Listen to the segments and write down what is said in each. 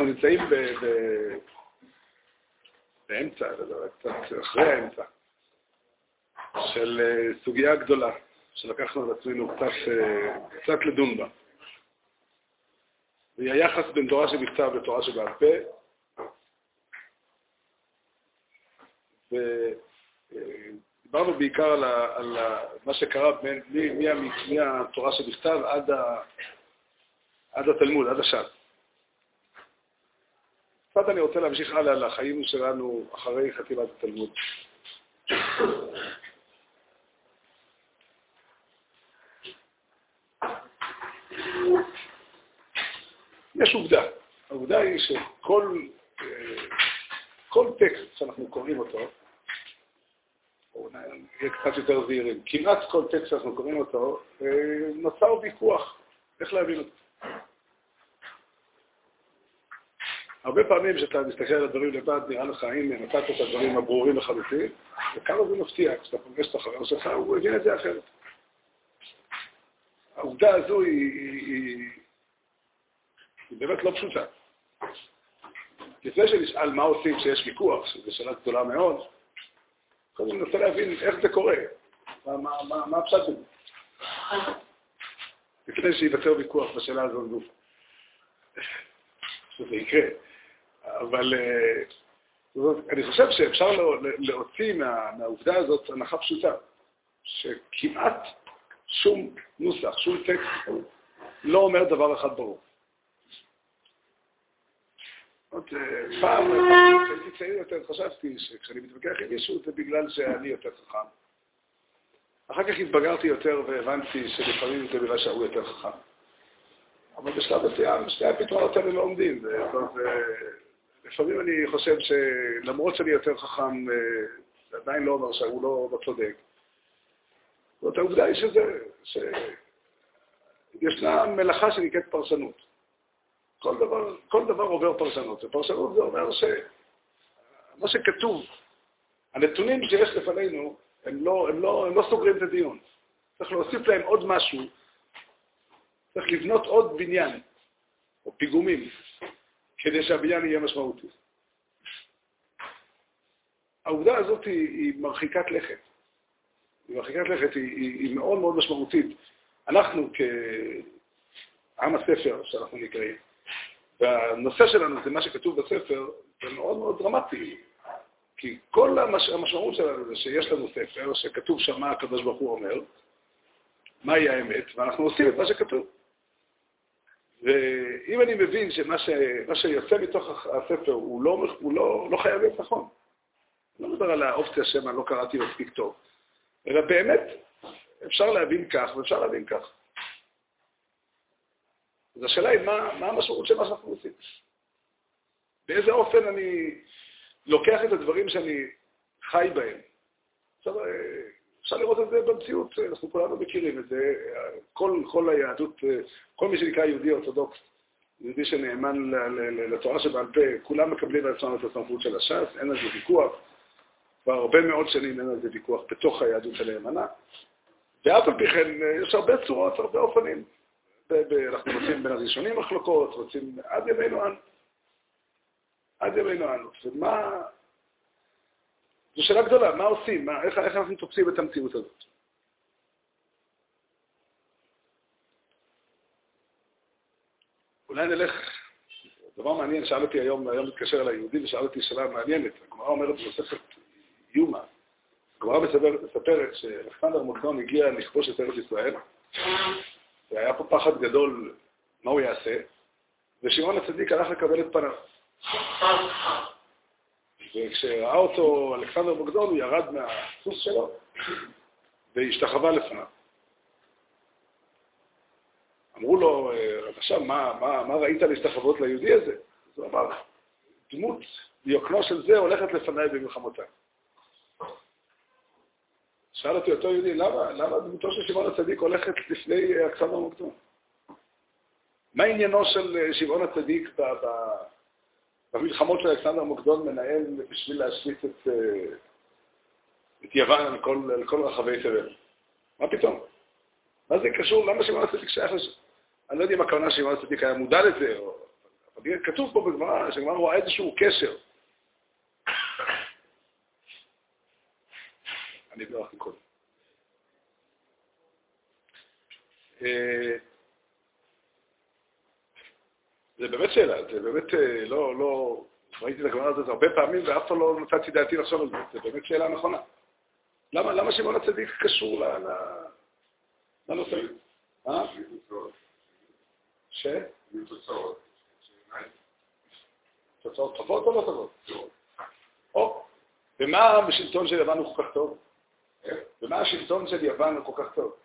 אנחנו נמצאים ב... ב... באמצע, קצת אחרי האמצע, של אה, סוגיה גדולה, שלקחנו על עצמנו קצת, אה, קצת לדון בה. והיא היחס בין תורה שבכתב לתורה שבעל פה, ודיברנו בעיקר על, ה, על ה, מה שקרה בין, מהתורה שבכתב עד, ה, עד התלמוד, עד הש"ס. קצת אני רוצה להמשיך הלאה לחיים שלנו אחרי חתימת התלמוד. יש עובדה. העובדה היא שכל אה, כל טקסט שאנחנו קוראים אותו, או נהיה קצת יותר זהירים, כמעט כל טקסט שאנחנו קוראים אותו, אה, נוצר ויכוח איך להבין אותו. הרבה פעמים כשאתה מסתכל על הדברים לבד, נראה לך, הנה, נתת את הדברים הברורים לחלוטין, וכמה זה מפתיע, כשאתה פוגש את החבר שלך, הוא הבין את זה אחרת. העובדה הזו היא, היא, היא, היא באמת לא פשוטה. לפני שנשאל מה עושים כשיש ויכוח, שזו שאלה גדולה מאוד, קודם ננסה להבין איך זה קורה, מה, מה, מה, מה הפשט בזה. לפני שייווצר ויכוח בשאלה הזו, שזה יקרה. אבל אה, אני חושב שאפשר להוציא מה, מהעובדה הזאת הנחה פשוטה, שכמעט שום נוסח, שום טקסט, לא אומר דבר אחד ברור. אה, פעם, כשהייתי צעיר יותר, חשבתי שכשאני מתווכח עם מישהו זה בגלל שאני יותר חכם. אחר כך התבגרתי יותר והבנתי שלפעמים זה בגלל שההוא יותר חכם. אבל בשלב מסוים שני הפתרונות האלה לא עומדים. לפעמים אני חושב שלמרות שאני יותר חכם, אה, זה עדיין לא אומר שהוא לא, לא צודק. זאת העובדה היא שזה, שישנה מלאכה שנקראת פרשנות. כל דבר, כל דבר עובר פרשנות, ופרשנות זה אומר שמה שכתוב, הנתונים שיש לפנינו, הם לא, הם, לא, הם לא סוגרים את הדיון. צריך להוסיף להם עוד משהו, צריך לבנות עוד בניין, או פיגומים, כדי שהבניין יהיה משמעותי. העובדה הזאת היא, היא מרחיקת לכת. היא מרחיקת לכת, היא, היא, היא מאוד מאוד משמעותית. אנחנו כעם הספר, שאנחנו נקראים, והנושא שלנו זה מה שכתוב בספר, זה מאוד מאוד דרמטי. כי כל המש... המשמעות שלנו זה שיש לנו ספר, שכתוב שם מה הקדוש ברוך הוא אומר, מהי האמת, ואנחנו עושים את מה שכתוב. ואם אני מבין שמה ש... שיוצא מתוך הספר הוא לא, הוא לא, לא חייב להיות נכון, לא מדבר על האופציה שמה לא קראתי מספיק טוב, אלא באמת אפשר להבין כך ואפשר להבין כך. אז השאלה היא, מה, מה המשמעות של מה שאנחנו עושים? באיזה אופן אני לוקח את הדברים שאני חי בהם? עכשיו, אה, אפשר לראות את זה במציאות, אנחנו כולנו מכירים את זה. כל, כל היהדות, כל מי שנקרא יהודי אורתודוקס, יהודי שנאמן לתורה שבעל פה, כולם מקבלים על עצמם את הסמכות של הש"ס, אין על זה ויכוח. כבר הרבה מאוד שנים אין על זה ויכוח בתוך היהדות הנאמנה. ואף על פי כן, יש הרבה צורות, הרבה אופנים. אנחנו רוצים בין הראשונים מחלוקות, רוצים עד ימינו אנו. עד ימינו אנו. ומה... זו שאלה גדולה, מה עושים? מה, איך, איך אנחנו תופסים את המציאות הזאת? אולי נלך, דבר מעניין, שאל אותי היום, היום מתקשר אליי יהודי ושאל אותי שאלה מעניינת. הגמרא אומרת בספר יומא, הגמרא מספרת שאלכסנדר מוקדון הגיע לכבוש את ארץ ישראל, והיה פה פחד גדול מה הוא יעשה, ושמעון הצדיק הלך לקבל את פניו. וכשראה אותו אלכסנדר בוגדון, הוא ירד מהסוס שלו והשתחווה לפניו. אמרו לו, עכשיו, מה, מה, מה ראית להשתחוות ליהודי הזה? אז הוא אמר, דמות דיוקנו של זה הולכת לפניי במלחמותיי. שאל אותי אותו יהודי, למה, למה דמותו של שמעון הצדיק הולכת לפני אלכסנדר מוקדון? מה עניינו של שמעון הצדיק במלחמות של אלכסנדר מוקדון מנהל בשביל להשליט את, אה, את יוון על כל, כל רחבי תבל. מה פתאום? מה זה קשור? למה שמעון הצדיק שייך לזה? אני לא יודע אם הכוונה שמעון הצדיק היה מודע לזה, או... כתוב פה בגמרא, שהגמרא רואה איזשהו קשר. אני אבלח קודם. אה, זה באמת שאלה, זה באמת אה, לא, לא, ראיתי את הגמרא הזאת הרבה פעמים ואף פעם לא נתתי דעתי לחשוב על זה, זה באמת שאלה נכונה. למה, למה שמעון הצדיק קשור לנושא? אה? ש? תוצאות טובות או לא טובות? או, ומה בשלטון של יוון הוא כל כך טוב? ומה השלטון של יוון הוא כל כך טוב?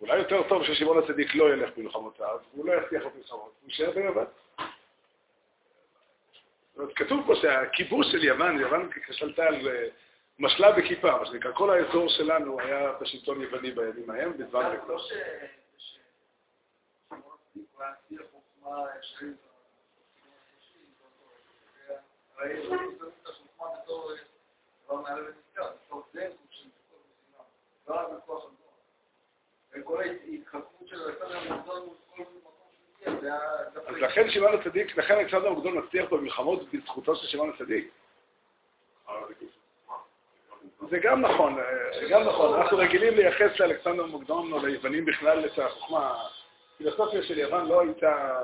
אולי יותר טוב ששמעון הצדיק לא ילך במלחמותיו, הוא לא יצליח במלחמות, הוא יישאר ביוון. כתוב פה שהכיבוש של יוון, יוון כשלטה על אה, משלה בכיפה, מה שנקרא, כל האזור שלנו היה בשלטון יווני בימים ההם, בזמן לא אז לכן שמעון הצדיק, לכן אלכסנדר המוקדון מצליח במלחמות בזכותו של שמעון הצדיק. זה גם נכון, זה גם נכון. אנחנו רגילים לייחס לאלכסנדר מוקדון או ליוונים בכלל את החוכמה. הפילוסופיה של יוון לא הייתה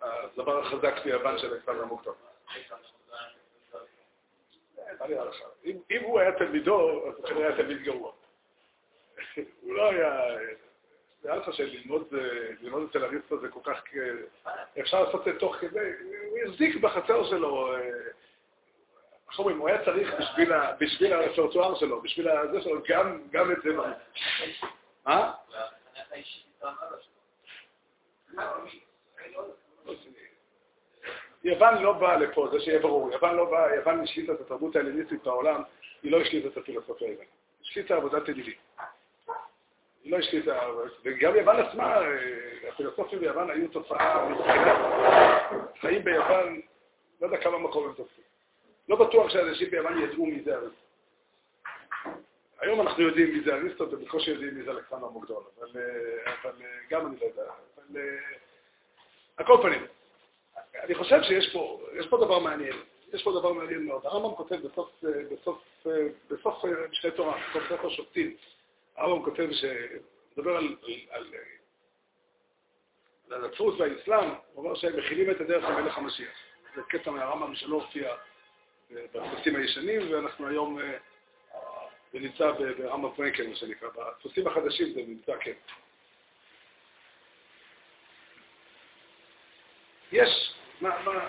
הדבר החזק של יוון של אלכסנדר מוקדון. אם הוא היה תלמידו, אז הוא כנראה היה תלמיד גרוע. הוא לא היה... נראה לך שללמוד אצל אריסטו זה כל כך... אפשר לעשות את זה תוך כדי... הוא החזיק בחצר שלו... איך אומרים, הוא היה צריך בשביל הרפרטואר שלו, בשביל זה שלו, גם את זה. מה? יוון לא באה לפה, זה שיהיה ברור. יוון לא באה, יוון השליטה את התרבות ההלניסטית בעולם, היא לא השליטה את הפילוסופיה היוונית. השליטה עבודת אלילים. לא השליטה, וגם יוון עצמה, הפילוסופים ביוון היו תופעה מבחינת חיים ביוון, לא יודע כמה מקום הם תופסים. לא בטוח שאנשים ביוון ידעו מי זה אריסטו. היום אנחנו יודעים מי זה אריסטו, ובקושי יודעים מי זה אלכסנדר מוקדון, אבל, אבל גם אני לא יודע. אבל על כל פנים, אני חושב שיש פה, פה דבר מעניין. יש פה דבר מעניין מאוד. הרמב"ם כותב בסוף, בסוף, בסוף משנה תורה, בסוף ספר שופטים, הרמב"ם כותב שמדבר על, על, על הנצרות והאסלאם, הוא אומר שהם מכילים את הדרך למלך המשיח. זה קטע מהרמב"ם שלא הופיע בדפוסים הישנים, ואנחנו היום, זה נמצא ברמב"ם פרנקל, מה שנקרא. בדפוסים החדשים זה נמצא כן. יש, מה, מה,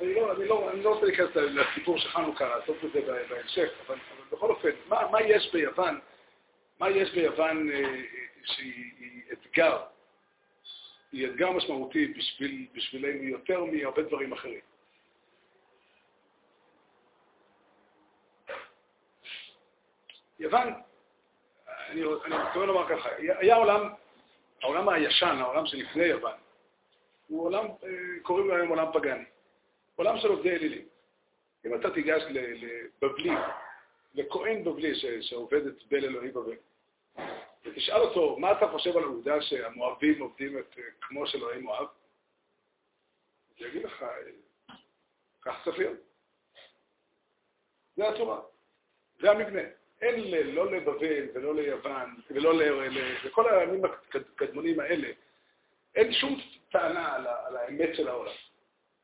אני לא, אני, לא, אני לא רוצה להיכנס לסיפור של חנוכה, לעשות את זה בהמשך, אבל, אבל בכל אופן, מה, מה יש ביוון, מה יש ביוון אה, שהיא אתגר, היא אתגר משמעותי בשביל, בשבילנו יותר מהרבה דברים אחרים. יוון, אני, אני מתכוון לומר ככה, היה עולם, העולם הישן, העולם שלפני יוון, הוא עולם, אה, קוראים לו היום עולם פגאני. עולם של עובדי אלילים. אם אתה תיגש לבבלי, לכהן בבלי שעובד את בל אלוהי בבל, ותשאל אותו, מה אתה חושב על העובדה שהמואבים עובדים את, אה, כמו של אלוהי מואב? הוא יגיד לך, אה, כך צריך להיות. זה התורה, זה המבנה. אין ל, לא לבבל ולא ליוון ולא לכל הימים הקדמונים האלה, אין שום טענה על, על האמת של העולם.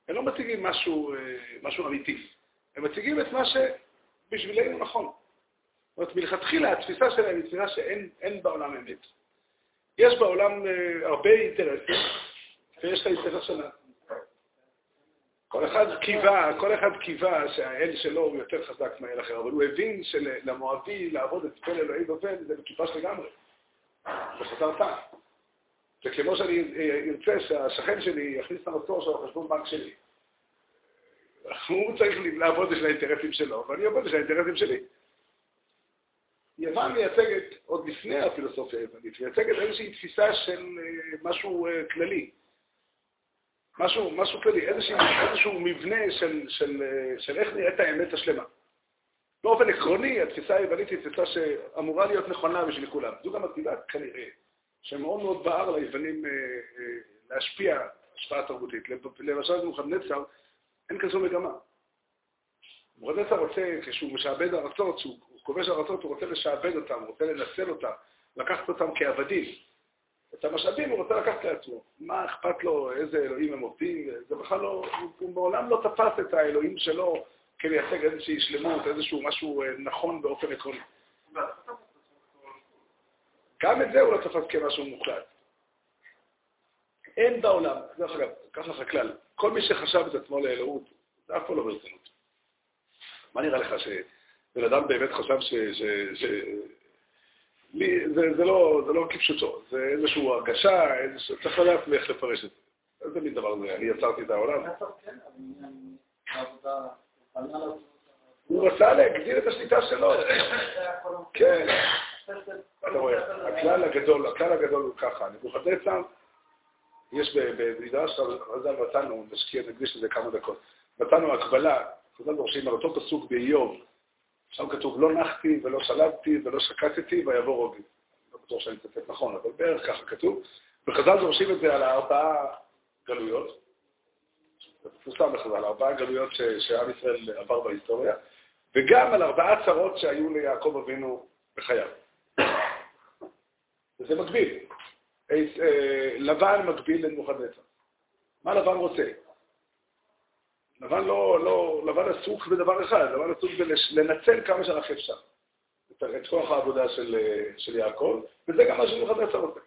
הם לא מציגים משהו, אה, משהו אמיתי. הם מציגים את מה שבשבילנו נכון. זאת אומרת, מלכתחילה התפיסה שלהם היא תפיסה שאין בעולם אמת. יש בעולם אה, הרבה אינטרסים, ויש את האינטרס שלנו. כל אחד קיווה, כל אחד קיווה שהאל שלו הוא יותר חזק מהאל אחר, אבל הוא הבין שלמואבי לעבוד את פל אלוהי בבל זה מטופש לגמרי. זה חזר טעם. זה כמו שאני ארצה שהשכן שלי יכניס את המסור שלו לחשבון בנק שלי. הוא צריך לעבוד בשביל האינטרסים שלו, ואני עובד בשביל האינטרסים שלי. יוון מייצגת, עוד לפני הפילוסופיה היוונית, מייצגת איזושהי תפיסה של אה, משהו אה, כללי. משהו, משהו כללי, איזשהו, איזשהו מבנה של, של, אה, של איך נראית האמת השלמה. באופן עקרוני, התפיסה היוונית היא תפיסה שאמורה להיות נכונה בשביל כולם. זו גם הסיבה, כנראה, שמאוד מאוד בער ליוונים להשפיע השפעה תרבותית. למשל נבוכדנצר אין כזו מגמה. נבוכדנצר רוצה, כשהוא משעבד ארצות, כשהוא כובש ארצות, הוא רוצה לשעבד אותם, הוא רוצה לנצל אותם, לקחת אותם כעבדים. את המשאבים הוא רוצה לקחת לעצמו. מה אכפת לו, איזה אלוהים הם עובדים? זה בכלל לא, הוא מעולם לא תפס את האלוהים שלו כמייצג איזושהי שלמות, איזשהו משהו אה, נכון באופן עקרוני. גם את זה הוא לא תפס כמשהו מוחלט. אין בעולם, דרך אגב, קח לך כלל, כל מי שחשב את עצמו לאלוהות, זה אף פעם לא ברצינות. מה נראה לך שבן אדם באמת חשב ש... ש, ש לי, זה, זה, לא, זה לא כפשוטו, זה איזושהי הרגשה, איזשהו, צריך לדעת איך לפרש את זה. איזה מין דבר זה? אני יצרתי את העולם. הוא רצה להגדיל את השליטה שלו. כן. אתה רואה, הכלל הגדול, הכלל הגדול הוא ככה, נבוכדנצר, יש במדרש חז"ל מצאנו, נשקיע, נקדיש לזה כמה דקות, מצאנו הקבלה, חז"ל דורשים על אותו פסוק באיוב, שם כתוב, לא נחתי ולא שלבתי ולא שקטתי ויבוא רובי. לא בטוח שאני מצטט נכון, אבל בערך ככה כתוב. וחז"ל דורשים את זה על ארבעה גלויות, זה מפורסם בחז"ל, ארבעה גלויות שעם ישראל עבר בהיסטוריה, וגם על ארבעה צרות שהיו ליעקב אבינו בחייו. וזה מקביל. אה, לבן מקביל לנבוכדנצר. מה לבן רוצה? לבן לא, לא, לבן עסוק בדבר אחד, לבן עסוק בלנצל כמה שרק אפשר את כוח העבודה של, של יעקב, וזה גם מה שנבוכדנצר רוצה.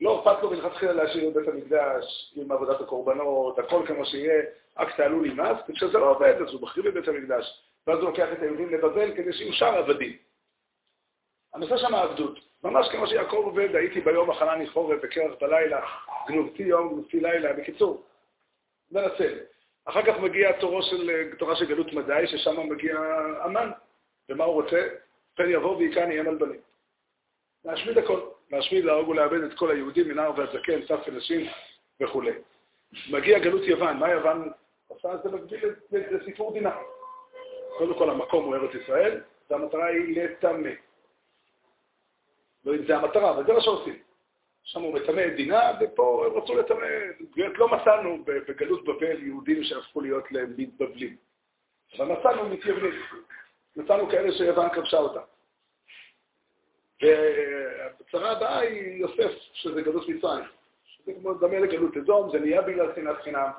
לא אכפת לו מלכתחילה להשאיר את בית המקדש עם עבודת הקורבנות, הכל כמו שיהיה, רק תעלו לי מס, וכשזה לא עובד, אז הוא מחריב את בית המקדש, ואז הוא לוקח את היהודים לבבל כדי שיהיו שם עבדים. הנושא שם העבדות. ממש כמו שיעקב עובד, הייתי ביום החנני חורף, בקרח בלילה, גנובתי יום, גנובתי לילה, בקיצור, מנצל. אחר כך מגיע תורו של, תורה של גלות מדי, ששם מגיע המן. ומה הוא רוצה? פן יבוא ויקן יהיה מלבנים. להשמיד הכל. להשמיד, להרוג ולאבד את כל היהודים, מנער ועד זקן, טף ונשים וכו'. מגיע גלות יוון. מה יוון עושה? זה מקביל לסיפור דינה. קודם כל המקום הוא ארץ ישראל, והמטרה היא לטמא. לא אם זה המטרה, אבל זה מה שעושים. שם הוא מטמא את דינה, ופה הם רצו לטמא, לא מצאנו בגלות בבל יהודים שהפכו להיות להם מתבבלים. אבל מצאנו מתייוונים. מצאנו כאלה שיוון כבשה אותם. והצרה הבאה היא יוסף, שזה גלות מצרים. שזה כמו דמה לגלות אדום, זה נהיה בגלל שנאת חינם,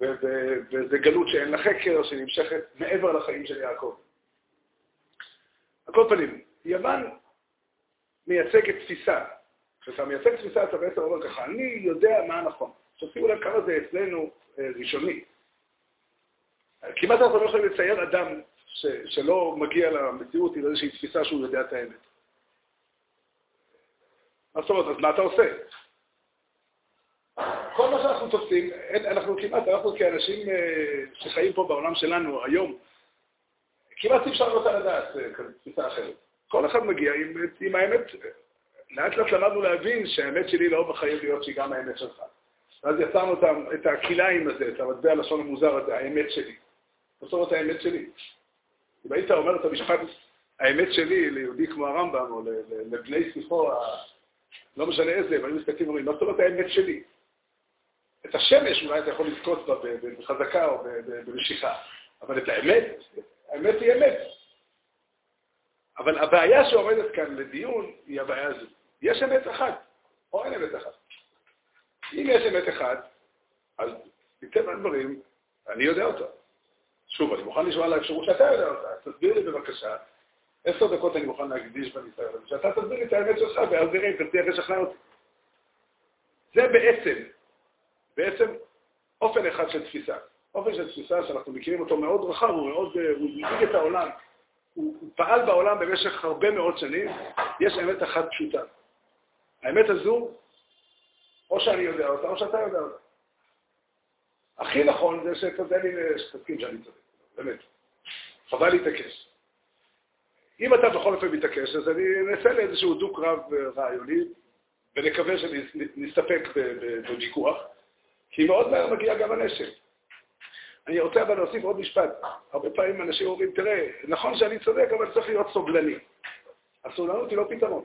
וזה גלות שאין לה חקר, שנמשכת מעבר לחיים של יעקב. על כל פנים, יוון מייצגת תפיסה. כשאתה מייצג תפיסה, אתה בעצם אומר ככה, אני יודע מה נכון. עכשיו שימו לב כמה זה אצלנו אה, ראשוני. כמעט אנחנו לא יכולים לצייר אדם ש, שלא מגיע למציאות עם איזושהי תפיסה שהוא יודע את האמת. מה זאת אומרת, אז מה אתה עושה? כל מה שאנחנו תופסים, אנחנו כמעט, אנחנו כאנשים אה, שחיים פה בעולם שלנו היום, כמעט אי אפשר לא לדעת אה, תפיסה אחרת. כל אחד מגיע עם, עם האמת, לאט לאט למדנו להבין שהאמת שלי לא בחיים להיות שהיא גם האמת שלך. ואז יצרנו את הכלאיים הזה, את המטבע הלשון המוזר הזה, האמת שלי. זאת אומרת האמת שלי. אם היית אומר את המשפט, האמת שלי ליהודי כמו הרמב"ם, או לבני שיחו, לא משנה איזה, והיו מסתכלים ואומרים, מה זאת אומרת האמת שלי? את השמש אולי אתה יכול לזכות בה בחזקה או במשיכה, אבל את האמת, האמת היא אמת. אבל הבעיה שעומדת כאן לדיון היא הבעיה הזו. יש אמת אחת, או אין אמת אחת. אם יש אמת אחת, אז מטבע הדברים, אני יודע אותה. שוב, אני מוכן לשמוע על האפשרות שאתה יודע אותה. תסביר לי בבקשה, עשר דקות אני מוכן להקדיש בניסיון הזה, שאתה תסביר לי את האמת שלך, ואז נראה אם תצליח לשכנע אותי. זה בעצם, בעצם אופן אחד של תפיסה. אופן של תפיסה שאנחנו מכירים אותו מאוד רחב, הוא מאוד, אה, הוא מנהיג את העולם. הוא, הוא פעל בעולם במשך הרבה מאוד שנים, יש אמת אחת פשוטה. האמת הזו, או שאני יודע אותה, או שאתה יודע אותה. הכי נכון זה שתודה לי, שתסכים שאני צודק, באמת. חבל להתעקש. אם אתה בכל אופן מתעקש, אז אני אנסה לאיזשהו דו-קרב רעיוני, ונקווה שנסתפק בוויכוח, כי מאוד מהר מגיע גם הנשק. אני רוצה אבל להוסיף עוד משפט. הרבה פעמים אנשים אומרים, תראה, נכון שאני צודק, אבל צריך להיות סובלני. הסובלנות היא לא פתרון.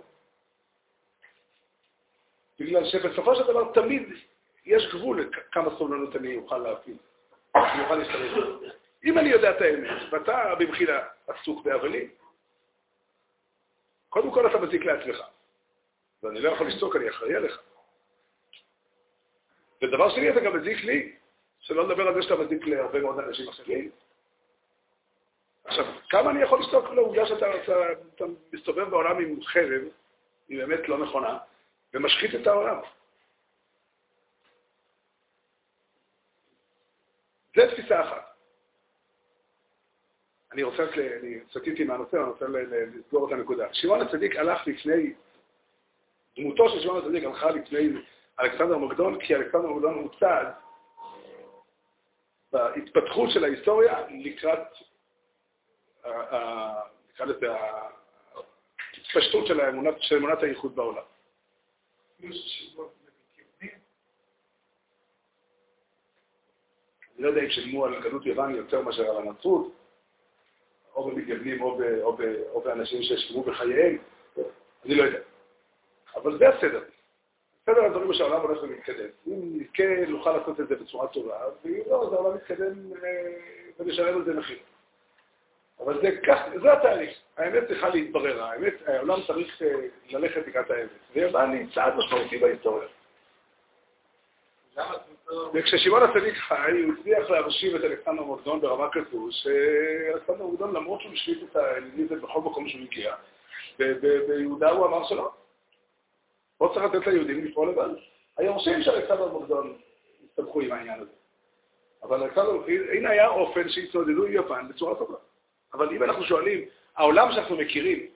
בגלל שבסופו של דבר תמיד יש גבול לכמה סובלנות אני אוכל להפעיל, אני אוכל להשתמש אם אני יודע את האמת, ואתה במחילה עסוק בהבלים, קודם כל אתה מזיק לעצמך, ואני לא יכול לשתוק, אני אחראי עליך. ודבר שני, אתה גם מזיק לי, שלא לדבר על זה שאתה מזיק להרבה מאוד אנשים אחרים. עכשיו, כמה אני יכול לשתוק לעובדה שאתה אתה, אתה מסתובב בעולם עם חרב, היא באמת לא נכונה, ומשחית את העולם. זו תפיסה אחת. אני רוצה, אני סטיתי מהנושא, אני רוצה לסגור את הנקודה. שמעון הצדיק הלך לפני, דמותו של שמעון הצדיק הלכה לפני אלכסנדר מוקדון, כי אלכסנדר מוקדון הוא צעד בהתפתחות של ההיסטוריה לקראת, נקרא לזה, ההתפשטות של אמונת הייחוד בעולם. אני לא יודע אם שילמו על גלות יוון יותר מאשר על הנצרות, או במתייוונים או, או, או באנשים ששילמו בחייהם, אני לא יודע. אבל זה הסדר. סדר הדברים שהעולם הולך ומתקדם. אם נזכה, נוכל לעשות את זה בצורה טובה, ואם לא, אז העולם מתקדם אה, ונשלם על זה מחיר. אבל זה כך, זה התהליך. האמת צריכה להתברר, האמת, העולם צריך אה, ללכת לקראת האמת. ויוון היא צעד משמעותי בהיסטוריה. וכששמעון הצדיק חי, הוא הצליח להרשיב את אלכסנדר מוקדון ברמה כזו, שאלכסנדר מוקדון, למרות שהוא השליט את האליניזם בכל מקום שהוא הגיע, ביהודה הוא אמר שלא. לא צריך לתת ליהודים לפעול לבד. היורשים של אלכסנדר מוקדון הסתבכו עם העניין הזה. אבל אלכסנדר, הנה היה אופן שהתמודדו עם יפן בצורה טובה. אבל אם אנחנו שואלים, העולם שאנחנו מכירים,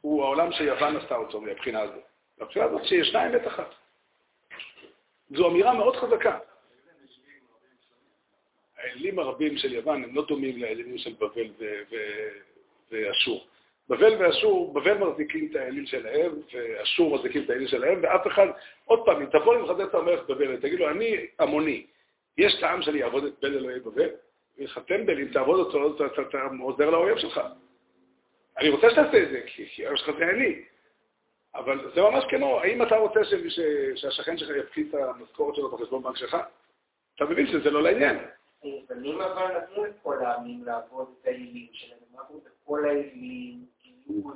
הוא העולם שיוון עשתה אותו מהבחינה הזאת. מהבחינה הזאת שישנה אמת אחת. זו אמירה מאוד חזקה. האלים הרבים של יוון הם לא דומים לאלים של בבל ואשור. בבל ואשור, בבל מחזיקים את האלים שלהם, ואשור מחזיקים את האלים שלהם, ואף אחד, עוד פעם, אם תבוא למחדש את המלך בבל, תגיד לו, אני המוני, יש טעם שאני אעבוד את בל אלוהי בבל? טמבל, אם תעבוד אותו, אתה עוזר לאויב שלך. אני רוצה שתעשה את זה, כי האויב שלך זה אני. אבל זה ממש כמו, האם אתה רוצה שהשכן שלך יפקיד את המשכורת שלו בחשבון בנק שלך? אתה מבין שזה לא לעניין. אבל אבל נתנו את כל העמים לעבוד את האלים שלהם, מה זה כל האלים, או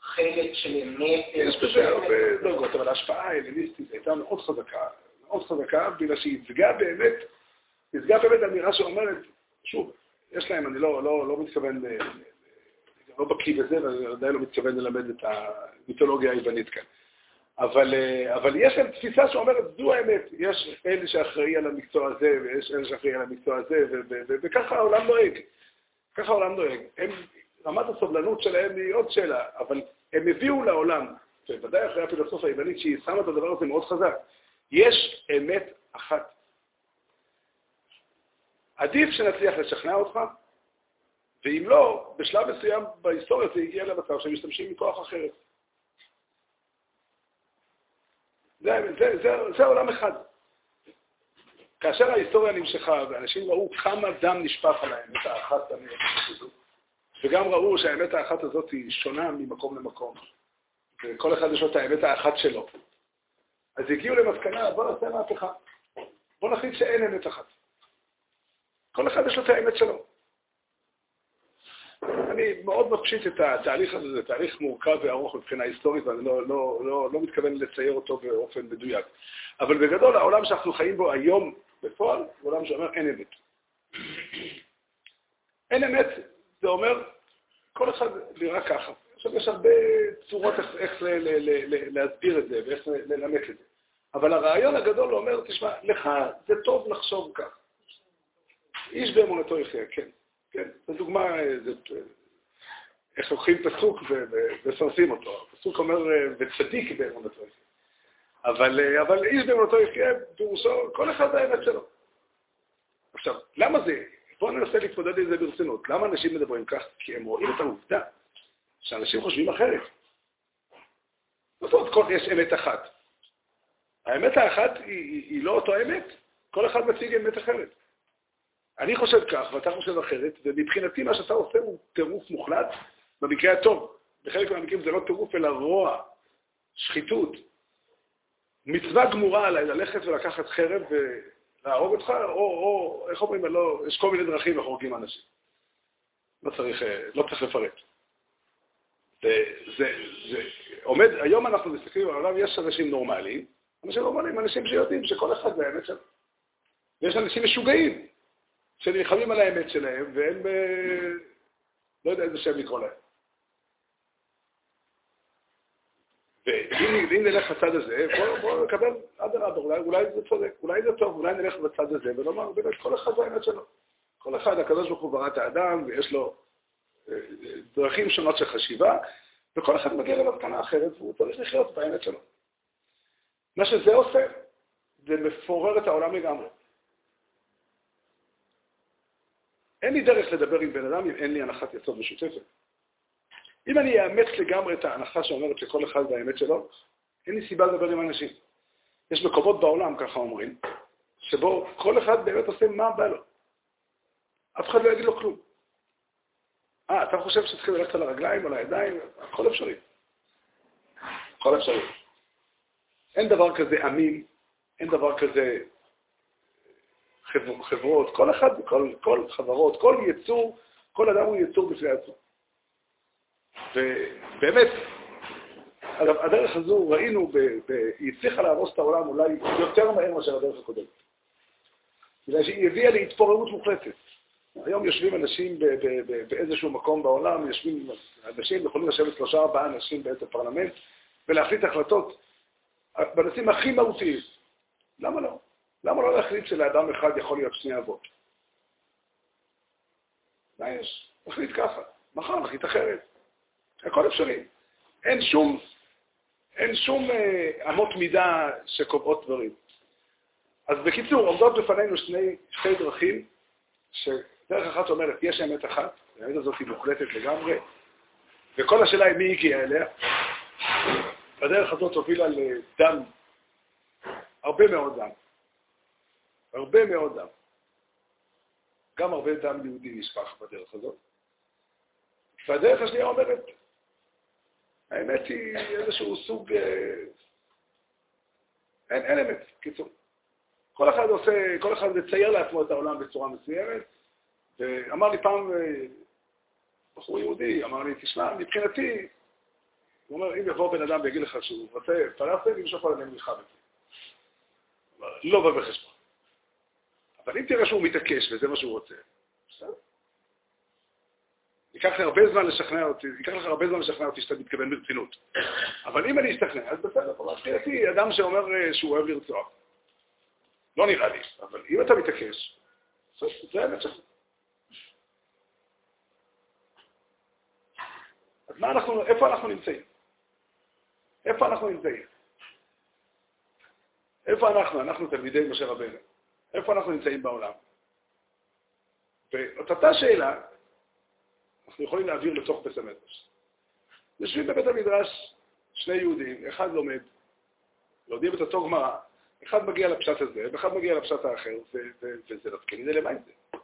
חלק של אמת? יש בזה הרבה דרגות, אבל ההשפעה ההלניסטית הייתה מאוד חזקה, מאוד חזקה, בגלל שהיא ייצגה באמת, ייצגה באמת אמירה שאומרת, שוב, יש להם, אני לא, לא, לא מתכוון לא בקיא בזה, ואני עדיין לא מתכוון ללמד את המיתולוגיה היוונית כאן. אבל, אה, אבל יש להם תפיסה שאומרת, זו האמת, יש אלה שאחראי על המקצוע הזה, ויש אלה שאחראי על המקצוע הזה, וככה העולם נוהג. ככה העולם נוהג. הם, רמת הסובלנות שלהם היא עוד שאלה, אבל הם הביאו לעולם, בוודאי אחרי הפילוסופיה היוונית, שהיא שמה את הדבר הזה מאוד חזק, יש אמת אחת. עדיף שנצליח לשכנע אותך, ואם לא, בשלב מסוים בהיסטוריה זה הגיע למצב שהם משתמשים מכוח אחרת. זה, זה, זה, זה עולם אחד. כאשר ההיסטוריה נמשכה ואנשים ראו כמה דם נשפך על האמת האחת המייחדת הזו, וגם ראו שהאמת האחת הזאת היא שונה ממקום למקום, וכל אחד יש לו את האמת האחת שלו, אז הגיעו למסקנה, בוא נעשה מהפכה. בוא נחליט שאין אמת אחת. כל אחד יש לו את האמת שלו. אני מאוד מפשיט את התהליך הזה, זה תהליך מורכב וארוך מבחינה היסטורית, ואני לא, לא, לא, לא מתכוון לצייר אותו באופן מדויק. אבל בגדול, העולם שאנחנו חיים בו היום בפועל, הוא עולם שאומר אין אמת. אין אמת, זה אומר, כל אחד נראה ככה. עכשיו, יש הרבה צורות איך, איך ל, ל, ל, ל, להסביר את זה ואיך לנמק את זה. אבל הרעיון הגדול אומר, תשמע, לך זה טוב לחשוב כך. איש באמונתו יחיה, כן. כן, זו דוגמה, זה, איך לוקחים פסוק ושורפים אותו. הפסוק אומר, וצדיק באמונתו יחיה. אבל, אבל איש באמונתו יחיה, פירושו, כל אחד האמת שלו. עכשיו, למה זה? בואו ננסה להתמודד עם זה ברצינות. למה אנשים מדברים כך? כי הם רואים את העובדה שאנשים חושבים אחרת. זאת אומרת, יש אמת אחת. האמת האחת היא, היא, היא לא אותו אמת. כל אחד מציג אמת אחרת. אני חושב כך ואתה חושב אחרת, ומבחינתי מה שאתה עושה הוא טירוף מוחלט, במקרה הטוב. בחלק מהמקרים זה לא טירוף אלא רוע שחיתות, מצווה גמורה עליי ללכת ולקחת חרב ולהרוג אותך, או, או איך אומרים, לא, יש כל מיני דרכים איך הורגים אנשים. לא צריך, אה, לא צריך לפרט. זה, זה, עומד, היום אנחנו מסתכלים על העולם, יש אנשים נורמליים, אנשים נורמליים, אנשים שיודעים שכל אחד זה האמת שלו. ויש אנשים משוגעים, שנלחמים על האמת שלהם, והם, ב... לא יודע איזה שם לקרוא להם. ואם נלך לצד הזה, בואו בוא נקבל, אדרבה, אולי, אולי זה צודק, אולי זה טוב, אולי נלך בצד הזה ולומר, באמת, כל אחד זה האמת שלו. כל אחד, הקדוש ברוך הוא ברא את האדם, ויש לו אה, דרכים שונות של חשיבה, וכל אחד מגיע למסקנה אחרת, והוא צריך לחיות באמת שלו. מה שזה עושה, זה מפורר את העולם לגמרי. אין לי דרך לדבר עם בן אדם אם אין לי הנחת יסוד משותפת. אם אני אאמץ לגמרי את ההנחה שאומרת שכל אחד והאמת שלו, אין לי סיבה לדבר עם אנשים. יש מקומות בעולם, ככה אומרים, שבו כל אחד באמת עושה מה בא לו. אף אחד לא יגיד לו כלום. אה, אתה חושב שצריכים ללכת על הרגליים, על הידיים? הכל אפשרי. הכל אפשרי. אין דבר כזה אמין, אין דבר כזה חברות, כל אחד, כל, כל חברות, כל יצור, כל אדם הוא יצור בפני עצמו. ובאמת, הדרך הזו, ראינו, היא הצליחה להרוס את העולם אולי יותר מהר מאשר הדרך הקודמת. בגלל שהיא הביאה להתפוררות מוחלטת. היום יושבים אנשים באיזשהו מקום בעולם, יושבים אנשים, יכולים לשבת שלושה ארבעה אנשים באיזה פרלמנט ולהחליט החלטות בנושאים הכי מהותיים. למה לא? למה לא להחליט שלאדם אחד יכול להיות שני אבות? מה יש? נחליט ככה. מחר נחליט אחרת. הכל אפשרי. אין שום, אין שום אה, אמות מידה שקובעות דברים. אז בקיצור, עומדות בפנינו שני, שתי דרכים, שדרך אחת אומרת, יש אמת אחת, האמת הזאת היא מוחלטת לגמרי, וכל השאלה היא מי הגיע אליה. הדרך הזאת הובילה לדם, הרבה מאוד דם. הרבה מאוד דם. גם הרבה דם יהודי נשפך בדרך הזאת. והדרך השנייה אומרת, האמת היא איזשהו סוג... אה, אין, אין אמת, קיצור. כל אחד עושה, כל אחד מצייר לעצמו את העולם בצורה מסוימת, ואמר לי פעם אה, בחור יהודי, אמר לי, תשמע, מבחינתי, הוא אומר, אם יבוא בן אדם ויגיד לך שהוא רוצה פלאפל, ימשוך על עליהם מלחמה. לא בא בחשבון. אבל אם תראה שהוא מתעקש וזה מה שהוא רוצה, בסדר. ייקח לך הרבה זמן לשכנע אותי, ייקח לך הרבה זמן לשכנע אותי שאתה מתכוון ברצינות. אבל אם אני אשתכנע, אז בסדר, מבחינתי, אדם שאומר אה, שהוא אוהב לרצוח. לא נראה לי, אבל אם אתה מתעקש, זה האמת שלך. אז מה אנחנו, איפה אנחנו נמצאים? איפה אנחנו נמצאים? איפה אנחנו? אנחנו תלמידי משה רבנו. איפה אנחנו נמצאים בעולם? ואת אותה שאלה אנחנו יכולים להעביר לתוך בית המדרש. יושבים בבית המדרש שני יהודים, אחד לומד, לומדים את אותו גמרא, אחד מגיע לפשט הזה, ואחד מגיע לפשט האחר, וזה נתקן, זה למה זה?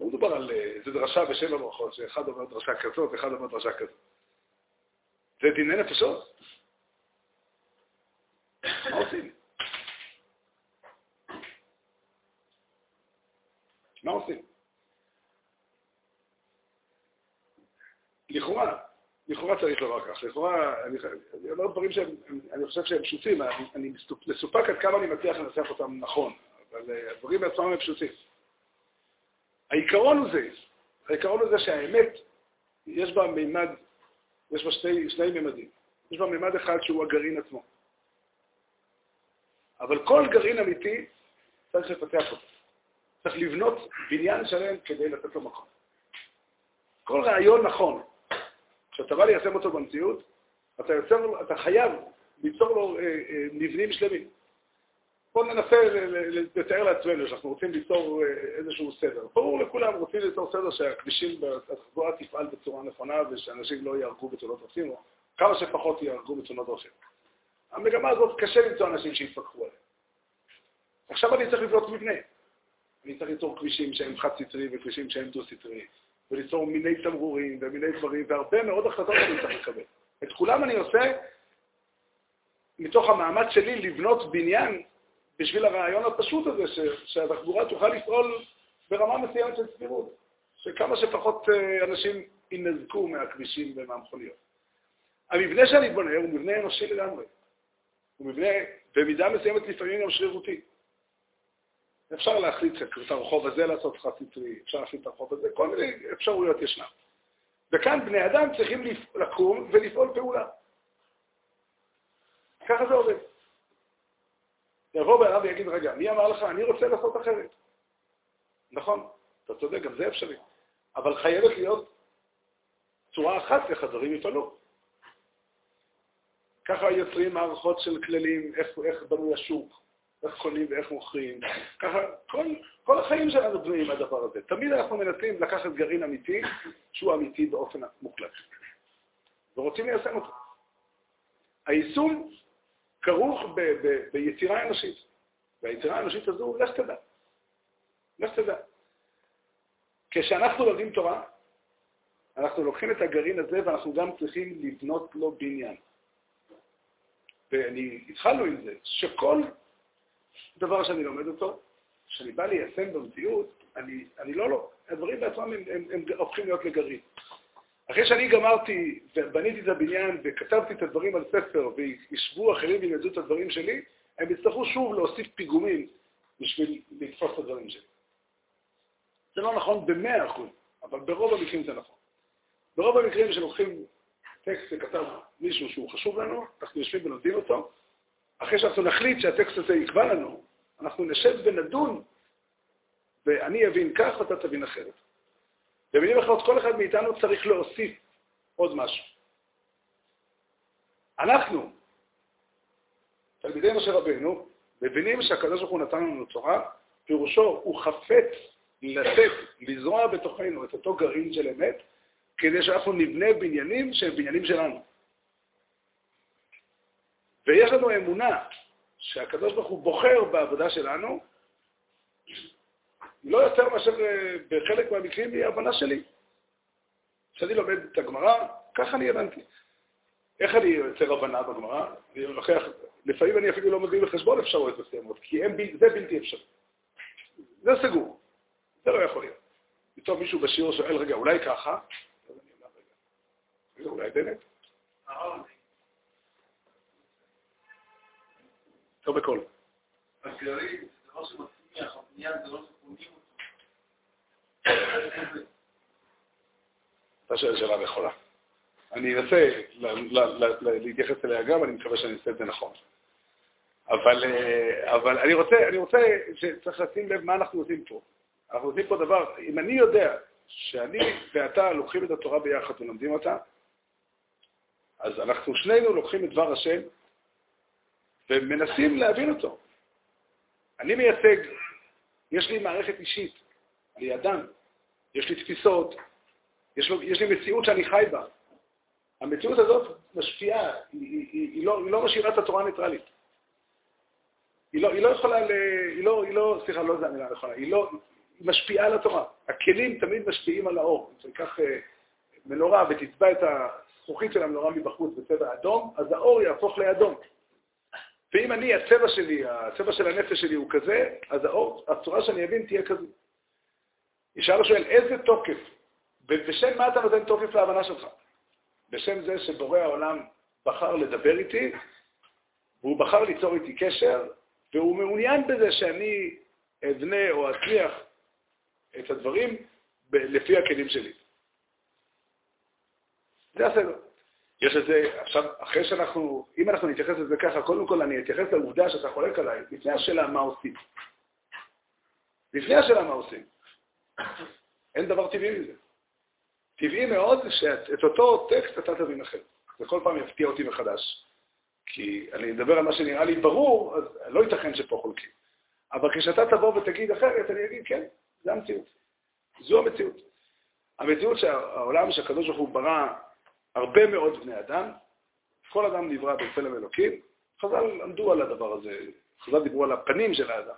לא מדובר על איזה דרשה בשבע ברכות, שאחד אומר דרשה כזאת, אחד אומר דרשה כזאת. זה דיני נפשות. מה עושים? מה עושים? לכאורה, לכאורה צריך לומר כך. לכאורה, אני, אני אומר דברים שאני חושב שהם פשוטים, אני, אני מסופק עד כמה אני מצליח לנסח אותם נכון, אבל אה, הדברים בעצמם הם פשוטים. העיקרון הוא זה, העיקרון הוא זה שהאמת, יש בה מימד, יש בה שני, שני מימדים. יש בה מימד אחד שהוא הגרעין עצמו. אבל כל גרעין אמיתי צריך לפתח אותו. צריך לבנות בניין שלם כדי לתת לו מקום. כל רעיון נכון, כשאתה בא ליישם אותו במציאות, אתה, יוצר, אתה חייב ליצור לו אה, אה, מבנים שלמים. בואו ננסה לתאר לעצמנו שאנחנו רוצים ליצור אה, איזשהו סדר. ברור לכולם, רוצים ליצור סדר שהכבישים בתחבורה תפעל בצורה נכונה ושאנשים לא יהרגו בתאונות דרכים, או כמה שפחות יהרגו בתאונות דרכים. המגמה הזאת, קשה למצוא אנשים שיתפקחו עליה. עכשיו אני צריך לבנות מבנה. אני צריך ליצור כבישים שהם חד-סטריים וכבישים שהם דו-סטריים, וליצור מיני תמרורים ומיני דברים, והרבה מאוד החלטות אני צריך לקבל. את כולם אני עושה מתוך המאמץ שלי לבנות בניין בשביל הרעיון הפשוט הזה, ש, שהתחבורה תוכל לפעול ברמה מסוימת של סבירות, שכמה שפחות אה, אנשים ינזקו מהכבישים ומהמכוניות. המבנה שאני בונה הוא מבנה אנושי לגמרי. הוא מבנה במידה מסוימת לפעמים גם שרירותי. אפשר להחליט את הרחוב הזה לעשות חד סטרי, אפשר להחליט את הרחוב הזה, כל מיני אפשרויות ישנן. וכאן בני אדם צריכים לקום ולפעול פעולה. ככה זה עובד. יבוא אדם ויגיד, רגע, מי אמר לך, אני רוצה לעשות אחרת. נכון, אתה צודק, גם זה אפשרי. אבל חייבת להיות צורה אחת איך הדברים יפעלו. ככה יוצרים מערכות של כללים, איך, איך בנוי השוק, איך קונים ואיך מוכרים. ככה, כל, כל החיים שלנו בנויים מהדבר הזה. תמיד אנחנו מנסים לקחת גרעין אמיתי, שהוא אמיתי באופן מוחלט. ורוצים ליישם אותו. היישום כרוך ב, ב, ביצירה אנושית. והיצירה האנושית הזו, לך תדע. לך תדע. כשאנחנו לומדים תורה, אנחנו לוקחים את הגרעין הזה ואנחנו גם צריכים לבנות לו בניין. ואני, התחלנו עם זה, שכל דבר שאני לומד אותו, כשאני בא ליישם במציאות, אני, אני לא לא, הדברים בעצמם הם, הם, הם הופכים להיות לגרעין. אחרי שאני גמרתי ובניתי את הבניין וכתבתי את הדברים על ספר וישבו אחרים וילמדו את הדברים שלי, הם יצטרכו שוב להוסיף פיגומים בשביל לתפוס את הדברים שלי. זה לא נכון במאה אחוז, אבל ברוב המקרים זה נכון. ברוב המקרים שלוקחים טקסט שכתב מישהו שהוא חשוב לנו, אנחנו יושבים ולומדים אותו, אחרי שאנחנו נחליט שהטקסט הזה יקבע לנו, אנחנו נשב ונדון, ואני אבין כך ואתה תבין אחרת. במילים אחרות, כל אחד מאיתנו צריך להוסיף עוד משהו. אנחנו, תלמידי משה רבנו, מבינים שהקדוש ברוך הוא נתן לנו תורה, פירושו הוא חפץ לתת, לזרוע בתוכנו את אותו גרעין של אמת, כדי שאנחנו נבנה בניינים שהם בניינים שלנו. ויש לנו אמונה שהקדוש ברוך הוא בוחר בעבודה שלנו, לא יותר מאשר אה, בחלק מהמקרים היא הבנה שלי. כשאני לומד את הגמרא, ככה אני הבנתי. איך אני יוצר הבנה בגמרא? אני לוקח, לפעמים אני אפילו לא מביא בחשבון אפשרויות מסוימות, כי הם, זה בלתי אפשרי. זה סגור. זה לא יכול להיות. פתאום מישהו בשיעור שואל, רגע, אולי ככה? אז אני אומר, רגע, אולי באמת? לא זה לא שמצמיח, הבניין זה לא שקונים אותו. אתה שואל שאלה נכונה. אני אנסה להתייחס אליה גם, אני מקווה שאני אעשה את זה נכון. אבל, אה, אבל אני רוצה, אני רוצה שצריך לשים לב מה אנחנו עושים פה. אנחנו עושים פה דבר, אם אני יודע שאני ואתה לוקחים את התורה ביחד ולומדים אותה, אז אנחנו שנינו לוקחים את דבר השם ומנסים להבין אותו. אני מייצג, יש לי מערכת אישית, אני אדם, יש לי תפיסות, יש, לו, יש לי מציאות שאני חי בה. המציאות הזאת משפיעה, היא, היא, היא, היא, לא, היא לא משאירה את התורה ניטרלית. היא לא, היא לא יכולה ל... היא לא, היא לא, סליחה, לא זו המילה הנכונה, היא לא, היא משפיעה על התורה. הכלים תמיד משפיעים על האור. אם תיקח אה, מנורה ותצבע את הזכוכית של המנורה מבחוץ בצבע אדום, אז האור יהפוך לאדום. ואם אני, הצבע שלי, הצבע של הנפש שלי הוא כזה, אז האור, הצורה שאני אבין תהיה כזו. ישאל השואל, איזה תוקף? בשם מה אתה נותן תוקף להבנה שלך? בשם זה שבורא העולם בחר לדבר איתי, והוא בחר ליצור איתי קשר, והוא מעוניין בזה שאני אבנה או אצליח את הדברים לפי הכלים שלי. זה הסדר. יש לזה, עכשיו, אחרי שאנחנו, אם אנחנו נתייחס לזה ככה, קודם כל אני אתייחס לעובדה שאתה חולק עליי, לפני השאלה מה עושים. לפני השאלה מה עושים. אין דבר טבעי מזה. טבעי מאוד שאת אותו טקסט אתה תבין אחר. זה כל פעם יפתיע אותי מחדש. כי אני מדבר על מה שנראה לי ברור, אז לא ייתכן שפה חולקים. אבל כשאתה תבוא ותגיד אחרת, אני אגיד, כן, זה המציאות. זו המציאות. המציאות שהעולם שהקדוש ברוך הוא ברא הרבה מאוד בני אדם, כל אדם נברא בצלם אלוקים, חז"ל עמדו על הדבר הזה, חז"ל דיברו על הפנים של האדם.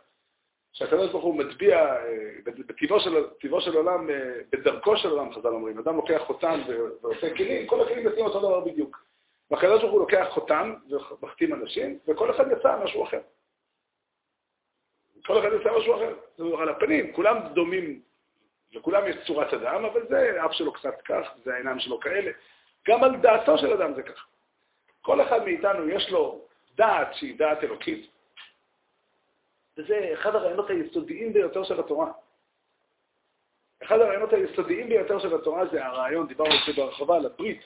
שהקדוש ברוך הוא מטביע אה, בטבעו של, של עולם, אה, בדרכו של עולם, חז"ל אומרים. אדם לוקח חותם ועושה כלים, כל הכלים יוצאים אותו דבר בדיוק. והקדוש ברוך הוא לוקח חותם ומחתים אנשים, וכל אחד יצא משהו אחר. כל אחד יצא משהו אחר. זה על הפנים, כולם דומים, לכולם יש צורת אדם, אבל זה אף שלו קצת כך, זה העיניים שלו כאלה. גם על דעתו של אדם זה כך. כל אחד מאיתנו יש לו דעת שהיא דעת אלוקית, וזה אחד הרעיונות היסודיים ביותר של התורה. אחד הרעיונות היסודיים ביותר של התורה זה הרעיון, דיברנו על זה בהרחבה, על הברית.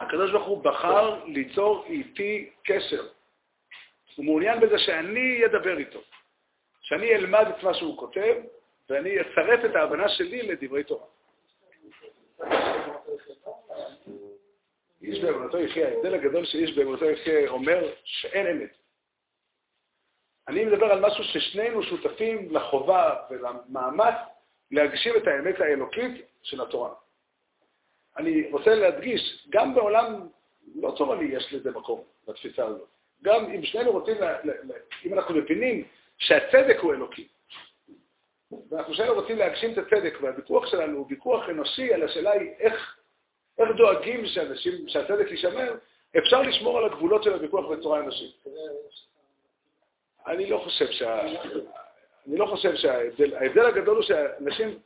הקדוש ברוך הוא בחר ליצור איתי קשר. הוא מעוניין בזה שאני אדבר איתו, שאני אלמד את מה שהוא כותב, ואני אצרף את ההבנה שלי לדברי תורה. איש באמונתו יחיה, ההבדל הגדול שאיש באמונתו יחיה אומר שאין אמת. אני מדבר על משהו ששנינו שותפים לחובה ולמאמץ להגשים את האמת האלוקית של התורה. אני רוצה להדגיש, גם בעולם לא תורני יש לזה מקום, לתפיסה הזאת. גם אם שנינו רוצים, אם אנחנו מבינים שהצדק הוא אלוקי, ואנחנו שנינו רוצים להגשים את הצדק, והוויכוח שלנו הוא ויכוח אנושי על השאלה היא איך, איך דואגים שאנשים, שהצדק יישמר, אפשר לשמור על הגבולות של הוויכוח בצורה אנושית. אני לא חושב שה... אני לא חושב שההבדל, ההבדל הגדול הוא שאנשים,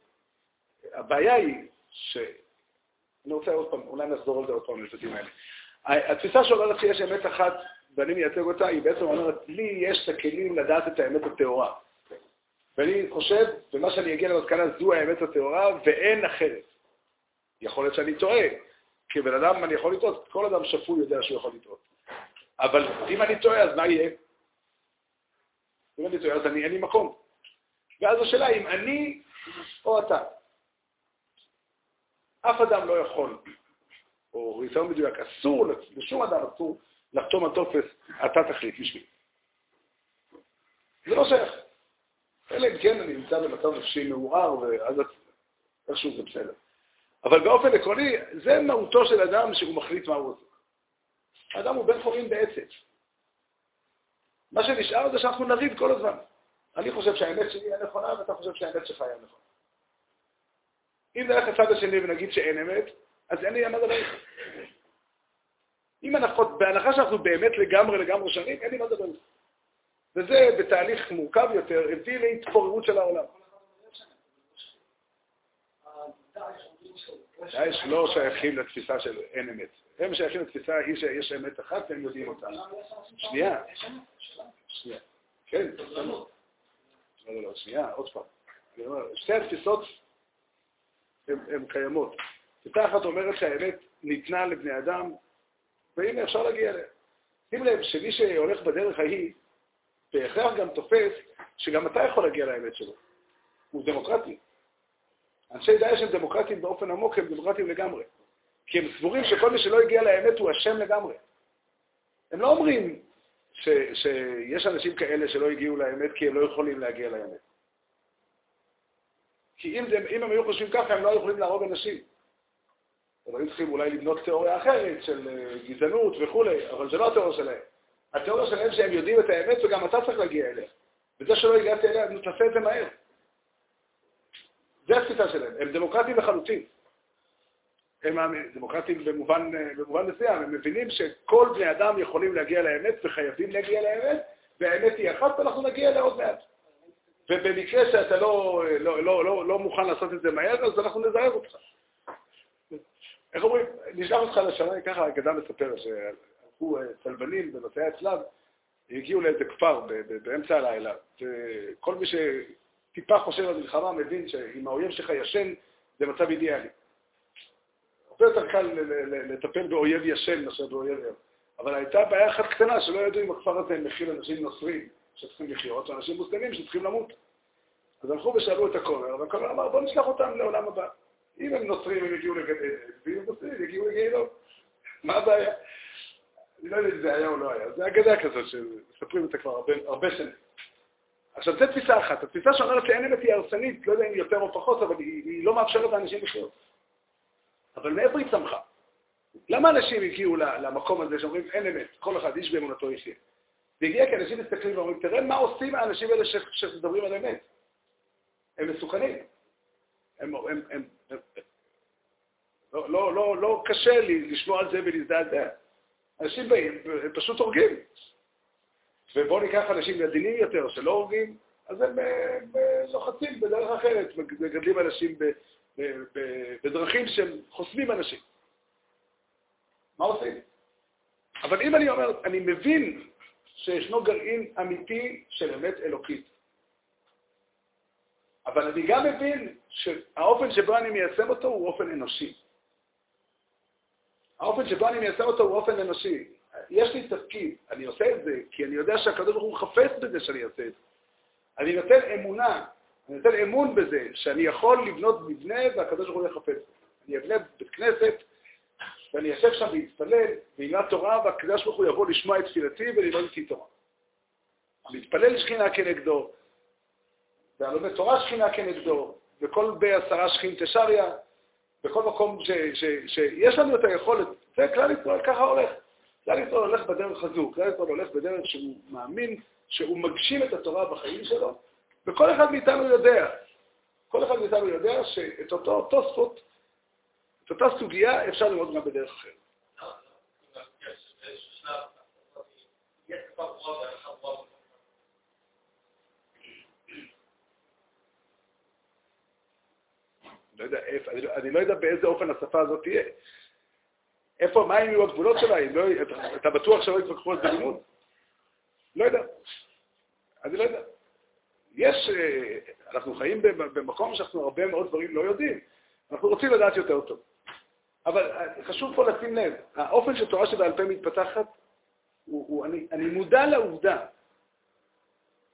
הבעיה היא ש... אני רוצה עוד פעם, אולי נחזור על זה עוד פעם, לצדדים האלה. התפיסה שאומרת שיש אמת אחת ואני מייצג אותה, היא בעצם אומרת, לי יש את הכלים לדעת את האמת הטהורה. ואני חושב, ומה שאני אגיע למסקנה, זו האמת הטהורה ואין אחרת. יכול להיות שאני טועה. כבן אדם אני יכול לטעות, כל אדם שפוי יודע שהוא יכול לטעות. אבל אם אני טועה, אז מה יהיה? אם אני טועה, אז אני, אין לי מקום. ואז השאלה אם אני או אתה. אף אדם לא יכול, או יותר מדויק, אסור, לשום אדם אסור לחתום על טופס, אתה תחליט בשביל. זה לא שייך. אלא אם כן אני נמצא במצב נפשי מעורער, ואז איכשהו זה בסדר. אבל באופן עקרוני, זה מהותו של אדם שהוא מחליט מה הוא רוצה. האדם הוא בן חורין בעצם. מה שנשאר זה שאנחנו נריב כל הזמן. אני חושב שהאמת שלי היא הנכונה, ואתה חושב שהאמת שלך היא הנכונה. אם נלך לצד השני ונגיד שאין אמת, אז אין לי מה לדבר איתך. אם אנחנו, בהנחה שאנחנו באמת לגמרי לגמרי שונים, אין לי מה לדבר איתך. וזה בתהליך מורכב יותר הביא להתפוררות של העולם. יש לא שייכים לתפיסה של אין אמת. הם שייכים לתפיסה היא שיש אמת אחת והם יודעים אותה. שנייה. שנייה. כן, לא, לא, לא, שנייה, עוד פעם. שתי התפיסות הן קיימות. תפיסה אחת אומרת שהאמת ניתנה לבני אדם, והנה אפשר להגיע אליה. שים לב שמי שהולך בדרך ההיא, בהכרח גם תופס שגם אתה יכול להגיע לאמת שלו. הוא דמוקרטי. אנשי דאעש הם דמוקרטיים באופן עמוק, הם דמוקרטיים לגמרי. כי הם סבורים שכל מי שלא הגיע לאמת הוא אשם לגמרי. הם לא אומרים ש, שיש אנשים כאלה שלא הגיעו לאמת כי הם לא יכולים להגיע לאמת. כי אם, זה, אם הם היו חושבים ככה, הם לא יכולים להרוג אנשים. הם היו צריכים אולי לבנות תיאוריה אחרת של אה, גזענות וכולי, אבל זה לא התיאוריה שלהם. התיאוריה שלהם שהם יודעים את האמת וגם אתה צריך להגיע אליה. וזה שלא הגעתי אליה, תעשה את זה מהר. זה התפיסה שלהם. הם דמוקרטים לחלוטין. הם דמוקרטים במובן, במובן מסוים, הם מבינים שכל בני אדם יכולים להגיע לאמת וחייבים להגיע לאמת, והאמת היא אחת ואנחנו נגיע אליה עוד מעט. ובמקרה שאתה לא, לא, לא, לא, לא מוכן לעשות את זה מהר, אז אנחנו נזהר אותך. איך אומרים, נשלח אותך לשנה, ככה האגדה מספר, שהלכו צלבנים במטעי הצלב, הגיעו לאיזה כפר באמצע הלילה, וכל מי שטיפה חושב על מלחמה מבין שאם האויב שלך ישן, זה מצב אידיאלי. הרבה יותר קל לטפל באויב ישן מאשר באויב ער. אבל הייתה בעיה אחת קטנה, שלא ידעו אם הכפר הזה מכיל אנשים נוצרים שצריכים לחיות, או אנשים מוסלמים שצריכים למות. אז הלכו ושאלו את הכומר, והכומר אמר, בוא נשלח אותם לעולם הבא. אם הם נוצרים, הם יגיעו לגן ואם הם נוצרים, יגיעו לגיהינום. מה הבעיה? אני לא יודע אם זה היה או לא היה. זה אגדה כזאת שמספרים אותה כבר הרבה, הרבה שנים. עכשיו, זו תפיסה אחת. התפיסה שאומרת שאין אמת היא הרסנית, לא יודע אם יותר או פחות, אבל היא, היא לא מאפשרת לאנשים לחיות. אבל מאיפה היא צמחה? למה אנשים הגיעו למקום הזה שאומרים אין אמת, כל אחד איש באמונתו יחיה? זה הגיע כי אנשים מסתכלים ואומרים, תראה מה עושים האנשים האלה שמדברים על אמת. הם מסוכנים. הם, הם, הם, הם, לא, לא, לא, לא קשה לי לשמוע על זה ולהזדעזע. אנשים באים, הם פשוט הורגים. ובואו ניקח אנשים עדינים יותר שלא הורגים, אז הם לוחצים בדרך אחרת, מגדלים אנשים בדרכים שהם חוסמים אנשים. מה עושים? אבל אם אני אומר, אני מבין שישנו גרעין אמיתי של אמת אלוקית, אבל אני גם מבין שהאופן שבו אני מיישם אותו הוא אופן אנושי. האופן שבו אני מיישם אותו הוא אופן אנושי. יש לי תפקיד, אני עושה את זה כי אני יודע שהקדוש ברוך הוא חפץ בזה שאני אעשה את זה. אני נותן אמונה, אני נותן אמון בזה שאני יכול לבנות מבנה והקדוש ברוך הוא יחפץ. אני אבנה בית כנסת ואני אשב שם ואתפלל וילמד תורה והקדוש ברוך הוא יבוא לשמוע את תפילתי וללמוד איתי תורה. אני אתפלל שכינה כנגדו, והלומד תורה שכינה כנגדו, וכל בעשרה שכין תשריה, בכל מקום שיש לנו את היכולת, זה כלל ישראל ככה הולך. כלל ישראל הולך בדרך הזו, כלל ישראל הולך בדרך שהוא מאמין, שהוא מגשים את התורה בחיים שלו, וכל אחד מאיתנו יודע, כל אחד מאיתנו יודע שאת אותו תוספות, את אותה סוגיה אפשר ללמוד גם בדרך אחרת. לא יודע אני, אני לא יודע באיזה אופן השפה הזאת תהיה. איפה, מה יהיו הגבולות שלה? לא, אתה, אתה בטוח שלא יתווכחו על זה לימוד? לא יודע. אני לא יודע. יש, אה, אנחנו חיים במקום שאנחנו הרבה מאוד דברים לא יודעים. אנחנו רוצים לדעת יותר טוב. אבל אה, חשוב פה לשים לב, האופן שתורה שבעל פה מתפתחת, הוא, הוא, אני, אני מודע לעובדה.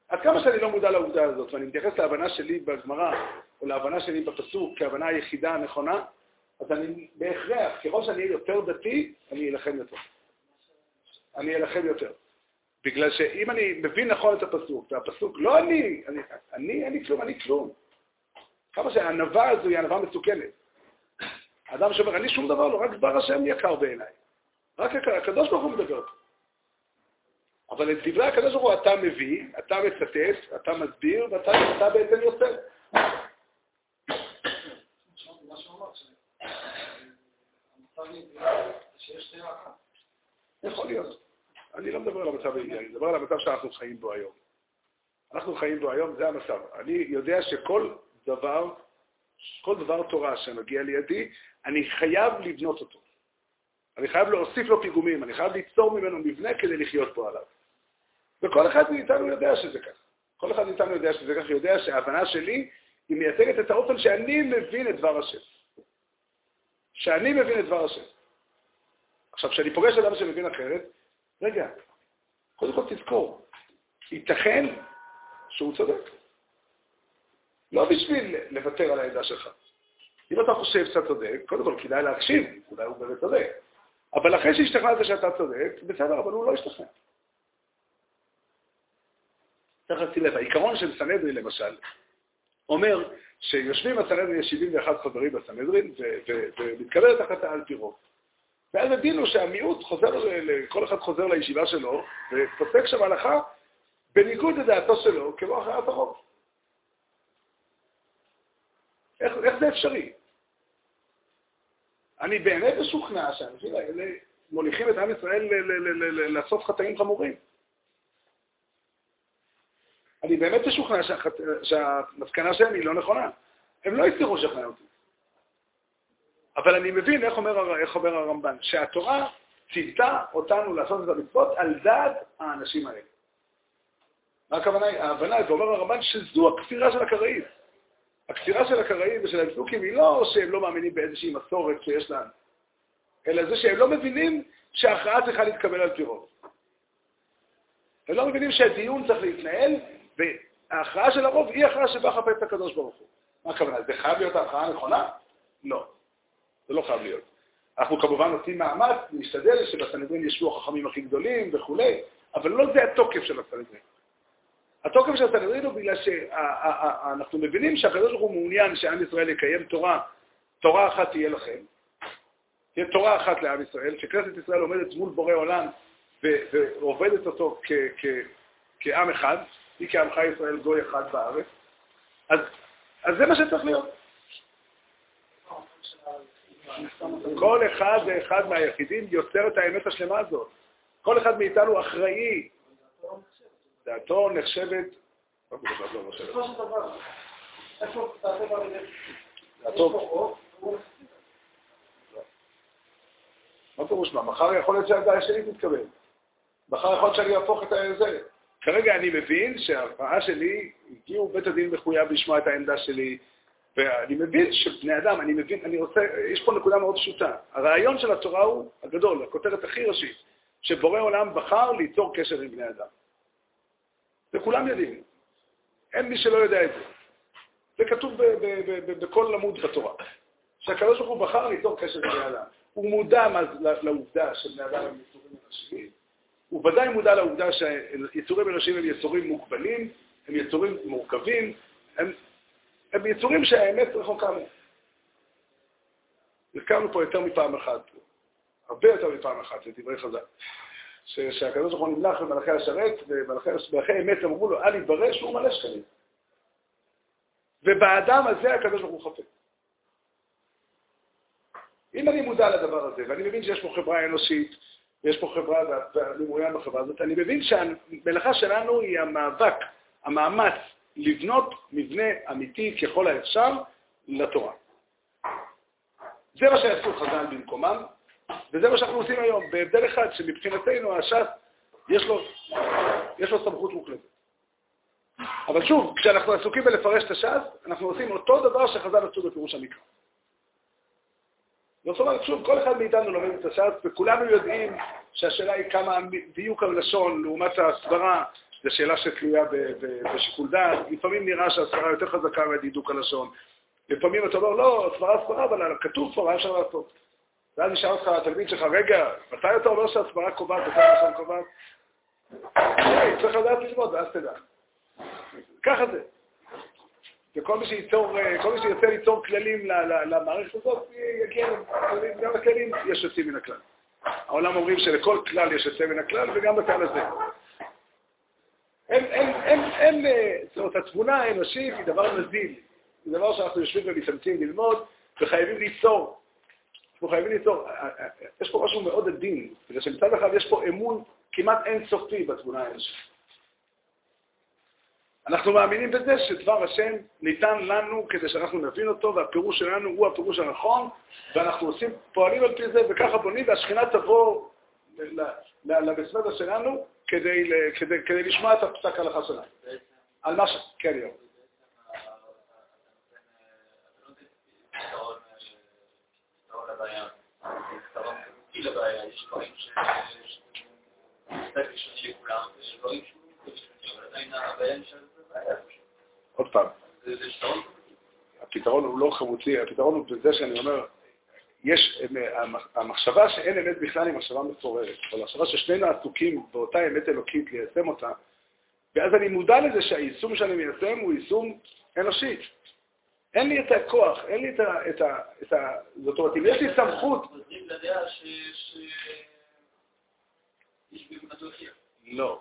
עד כמה שאני לא מודע לעובדה הזאת, ואני מתייחס להבנה שלי בגמרא, או להבנה שלי בפסוק כהבנה היחידה הנכונה, אז אני בהכרח, ככל שאני אהיה יותר דתי, אני אלחם יותר. אני אלחם יותר. בגלל שאם אני מבין נכון את הפסוק, והפסוק, לא אני, אני, אני, אני כלום, אני כלום. כמה שהענווה הזו היא ענווה מסוכנת. האדם שאומר, אני שום דבר לא, רק דבר השם יקר בעיניי. רק הקדוש ברוך הוא מדבר. אבל את דברי הקדוש ברוך הוא אתה מביא, אתה מצטט, אתה מסביר, ואתה בעצם יוצא. יכול להיות. אני לא מדבר על המצב האידיאלי, אני מדבר על המצב שאנחנו חיים בו היום. אנחנו חיים בו היום, זה המצב. אני יודע שכל דבר, כל דבר תורה שמגיע לידי, אני חייב לבנות אותו. אני חייב להוסיף לו פיגומים, אני חייב ליצור ממנו מבנה כדי לחיות פה עליו. וכל אחד מאיתנו יודע שזה כך. כל אחד מאיתנו יודע שזה כך, יודע שההבנה שלי היא מייצגת את האופן שאני מבין את דבר השם. שאני מבין את דבר השם. עכשיו, כשאני פוגש אדם שמבין אחרת, רגע, קודם כל תזכור, ייתכן שהוא צודק. לא בשביל לוותר על העמדה שלך. אם אתה חושב שאתה צודק, קודם כל כדאי להקשיב, אולי הוא באמת צודק. אבל אחרי שהשתכנעת שאתה צודק, בסדר, אבל הוא לא השתכנע. צריך לשים לב, העיקרון של סנהדרין למשל, אומר שיושבים הסנהדרין, יש 71 חברים בסנהדרין, ומתקבלת החלטה על פי רוב. ואז הדין הוא שהמיעוט חוזר, כל אחד חוזר לישיבה שלו, ופוסק שם הלכה בניגוד לדעתו שלו, כמו הכרעת הרוב. איך, איך זה אפשרי? אני באמת משוכנע שהאנשים האלה מוליכים את עם ישראל לעשות חטאים חמורים. אני באמת משוכנע שהמסקנה שלהם היא לא נכונה. הם לא הצליחו לשכנע אותי. אבל אני מבין איך אומר, איך אומר הרמב"ן, שהתורה ציוותה אותנו לעשות את המצוות על דעת האנשים האלה. מה הכוונה? ההבנה, זה אומר הרמב"ן, שזו הכפירה של הקראים. הכפירה של הקראים ושל האצלוקים היא לא שהם לא מאמינים באיזושהי מסורת שיש להם, אלא זה שהם לא מבינים שההכרעה צריכה להתקבל על פי רוב. הם לא מבינים שהדיון צריך להתנהל, וההכרעה של הרוב היא הכרעה שבאה חפץ הקדוש ברוך הוא. מה הכוונה? זה חייב להיות ההכרעה הנכונה? לא. זה לא חייב להיות. אנחנו כמובן עושים מאמץ להשתדל שבסנהדרין ישבו החכמים הכי גדולים וכולי, אבל לא זה התוקף של הסנהדרין. התוקף של הסנהדרין הוא בגלל שאנחנו מבינים שהקדוש ברוך הוא מעוניין שעם ישראל יקיים תורה, תורה אחת תהיה לכם, תהיה תורה אחת לעם ישראל, שכנסת ישראל עומדת מול בורא עולם ועובדת אותו כעם אחד, היא כעמך ישראל גוי אחד בארץ, אז, אז זה מה שצריך להיות. כל אחד ואחד מהיחידים יוצר את האמת השלמה הזאת. כל אחד מאיתנו אחראי. דעתו נחשבת... מה פירוש מה? מחר יכול להיות שהדעה שלי תתקבל. מחר יכול להיות שאני אהפוך את זה. כרגע אני מבין שההפרעה שלי, הגיעו בית הדין מחויב לשמוע את העמדה שלי, ואני מבין שבני אדם, אני מבין, אני רוצה, יש פה נקודה מאוד פשוטה. הרעיון של התורה הוא הגדול, הכותרת הכי ראשית, שבורא עולם בחר ליצור קשר עם בני אדם. וכולם יודעים. אין מי שלא יודע את זה. זה כתוב בכל עמוד בתורה. הוא בחר ליצור קשר עם בני אדם. הוא מודע לעובדה שבני אדם הם יצורים אנושיים, הוא ודאי מודע לעובדה שיצורים אנושיים הם יצורים מוגבלים, הם יצורים מורכבים, הם, הם יצורים שהאמת רחוקה מהם. הזכרנו פה יותר מפעם אחת, הרבה יותר מפעם אחת, את דברי חז"ל, שהקדוש ברוך הוא נמלך במלאכי השרת, ומלאכי אמת אמרו לו, אל יתברר שהוא מלא שקלים. ובאדם הזה הקדוש ברוך הוא חפץ. אם אני מודע לדבר הזה, ואני מבין שיש פה חברה אנושית, ויש פה חברה, ואני מעוניין בחברה הזאת, אני מבין שהמלאכה שלנו היא המאבק, המאמץ, לבנות מבנה אמיתי ככל האפשר לתורה. זה מה שעשו חז"ל במקומם, וזה מה שאנחנו עושים היום, בהבדל אחד, שמבחינתנו הש"ס, יש יש לו סמכות מוחלטת. אבל שוב, כשאנחנו עסוקים בלפרש את הש"ס, אנחנו עושים אותו דבר שחז"ל עשו בפירוש המקרא. זאת אומרת, שוב, כל אחד מאיתנו לומד את הש"ס, וכולנו יודעים שהשאלה היא כמה דיוק הלשון לעומת ההסברה, זו שאלה שתלויה בשיקול דעת. לפעמים נראה שההסברה יותר חזקה מהדיוק הלשון. לפעמים אתה אומר, לא, הסברה הסברה, אבל כתוב סברה אפשר לעשות. ואז נשאל אותך התלמיד שלך, רגע, מתי אתה אומר שהסברה קובעת מתי הלשון קובעת? צריך לדעת ללמוד, ואז תדע. ככה זה. וכל מי שייצור, אה, כל מי שירצה ליצור כללים למערכת הזאת, יגיע לכללים, גם לכללים יש יוצאים מן הכלל. העולם אומרים שלכל כלל יש יוצא מן הכלל, וגם בכלל הזה. אין, אין, אין, אין, אה, זאת אומרת, התבונה האנושית היא דבר נזיל. זה דבר שאנחנו יושבים ומתאמצים ללמוד, וחייבים ליצור. אנחנו חייבים ליצור. אה, יש פה משהו מאוד עדין, בגלל שמצד אחד יש פה אמון כמעט אינסופי בתבונה האנושית. אנחנו מאמינים בזה שדבר השם ניתן לנו כדי שאנחנו נבין אותו, והפירוש שלנו הוא הפירוש הנכון, ואנחנו עושים, פועלים על פי זה, וככה בונים, והשכינה תבוא לבסמדה שלנו כדי, כדי, כדי לשמוע את הפסק ההלכה שלנו. על מה ש... כן, יום. יש דברים ש... לכולם, ויש דברים שהוא... אבל עדיין הבעיה נשארת עוד פעם, הפתרון הוא לא חמוצי, הפתרון הוא בזה שאני אומר, יש, המחשבה שאין אמת בכלל היא מחשבה מפוררת, אבל המחשבה ששנינו עסוקים באותה אמת אלוקית ליישם אותה, ואז אני מודע לזה שהיישום שאני מיישם הוא יישום אנושי. אין לי את הכוח, אין לי את ה... את ה, את ה זאת אומרת, אם יש לי סמכות... לא.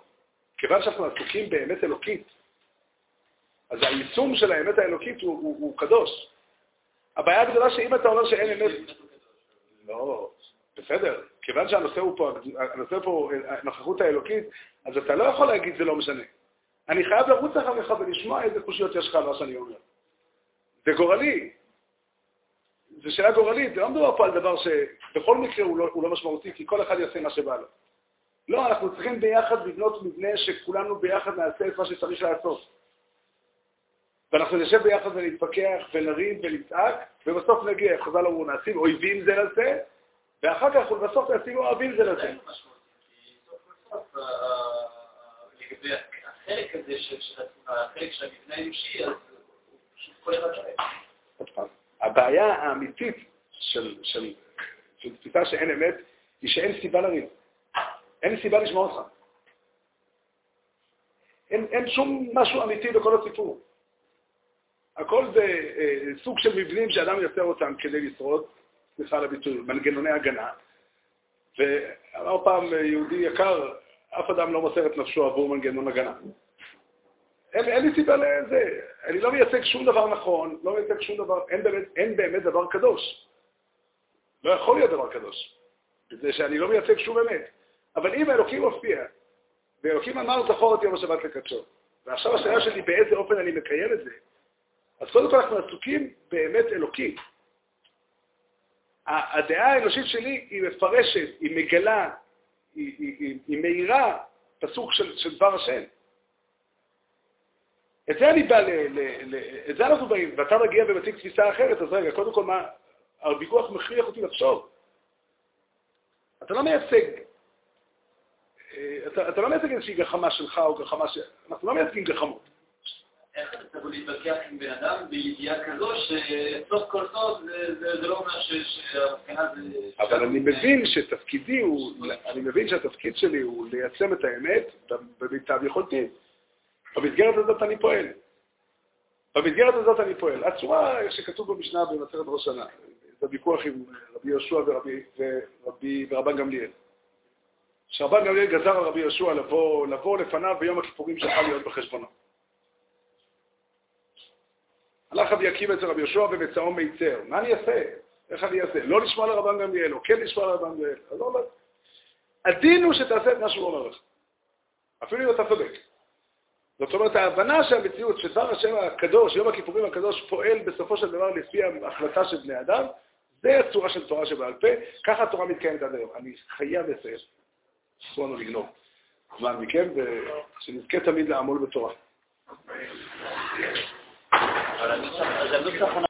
כיוון שאנחנו עסוקים באמת אלוקית, אז היישום של האמת האלוקית הוא, הוא, הוא קדוש. הבעיה הגדולה שאם אתה אומר שאין אמת... לא, בסדר. כיוון שהנושא הוא פה, הנושא פה הנוכחות האלוקית, אז אתה לא יכול להגיד זה לא משנה. אני חייב לרוץ אחריך ולשמוע איזה קושיות יש לך על מה שאני אומר. זה גורלי. זו שאלה גורלית, זה לא מדובר פה על דבר שבכל מקרה הוא לא, הוא לא משמעותי, כי כל אחד יעשה מה שבא לו. לא, אנחנו צריכים ביחד לבנות מבנה שכולנו ביחד נעשה את מה שצריך לעשות. ואנחנו נשב ביחד ונתפכח ונריב ונצעק, ובסוף נגיע, חז"ל אמרו, נעשים אויבים זה לזה, ואחר כך בסוף נעשים אוהבים זה לזה. לגבי החלק הזה של החלק של המבנה האנושי, אז כל אחד שואל. הבעיה האמיתית של תפיסה שאין אמת, היא שאין סיבה לריב. אין סיבה לשמוע אותך. אין שום משהו אמיתי בכל הסיפור. הכל זה אה, סוג של מבנים שאדם יוצר אותם כדי לשרוד, סליחה על הביטוי, מנגנוני הגנה. ואמר פעם יהודי יקר, אף אדם לא מוסר את נפשו עבור מנגנון הגנה. אין, אין לי סיבה לזה. אני לא מייצג שום דבר נכון, לא מייצג שום דבר, אין באמת, אין באמת דבר קדוש. לא יכול להיות דבר קדוש, מפני שאני לא מייצג שום אמת. אבל אם האלוקים מופיע, ואלוקים אמר זכור את יום השבת לקדשו, ועכשיו השאלה שלי באיזה אופן אני מקיים את זה, אז קודם כל אנחנו עסוקים באמת אלוקי. הדעה האנושית שלי היא מפרשת, היא מגלה, היא, היא, היא, היא מאירה פסוק של, של דבר השם. את זה אני בא, ל, ל, ל, את זה אנחנו באים, ואתה מגיע ומציג תפיסה אחרת, אז רגע, קודם כל מה, הוויכוח מכריח אותי לחשוב. אתה לא מייצג, אה, אתה, אתה לא מייצג איזושהי גחמה שלך או גחמה ש... אנחנו לא מייצגים גחמות. איך אתה יכול להתווכח עם בן אדם בידיעה כזו שסוף כל סוף זה לא אומר שהבחינה זה... אבל אני מבין שתפקידי הוא, אני מבין שהתפקיד שלי הוא ליישם את האמת במיטב יכולתי. במסגרת הזאת אני פועל. במסגרת הזאת אני פועל. הצורה שכתוב במשנה במסכת ראש שנה, זה ויכוח עם רבי יהושע ורבי, ורבי, ורבן גמליאל. שרבן גמליאל גזר על רבי יהושע לבוא, לבוא לפניו ביום הכיפורים שיכול להיות בחשבונו. הלך רבי עקיבא אצל רבי יהושע ובצאו מיצר. מה אני אעשה? איך אני אעשה? לא לשמוע לרבן גמליאל, או כן לשמוע לרבן גמליאל. אז לא, לא. הדין הוא שתעשה את מה שהוא אומר לך. אפילו אם אתה צודק. זאת אומרת, ההבנה שהמציאות, שדבר השם הקדוש, יום הכיפורים הקדוש, פועל בסופו של דבר לפי ההחלטה של בני אדם, זה הצורה של תורה שבעל פה, ככה התורה מתקיימת עד היום. אני חייב לסיים. אסור לנו לגנוב זמן מכם, ושנזכה תמיד לעמול בתורה. ولم يصح اذا نسخ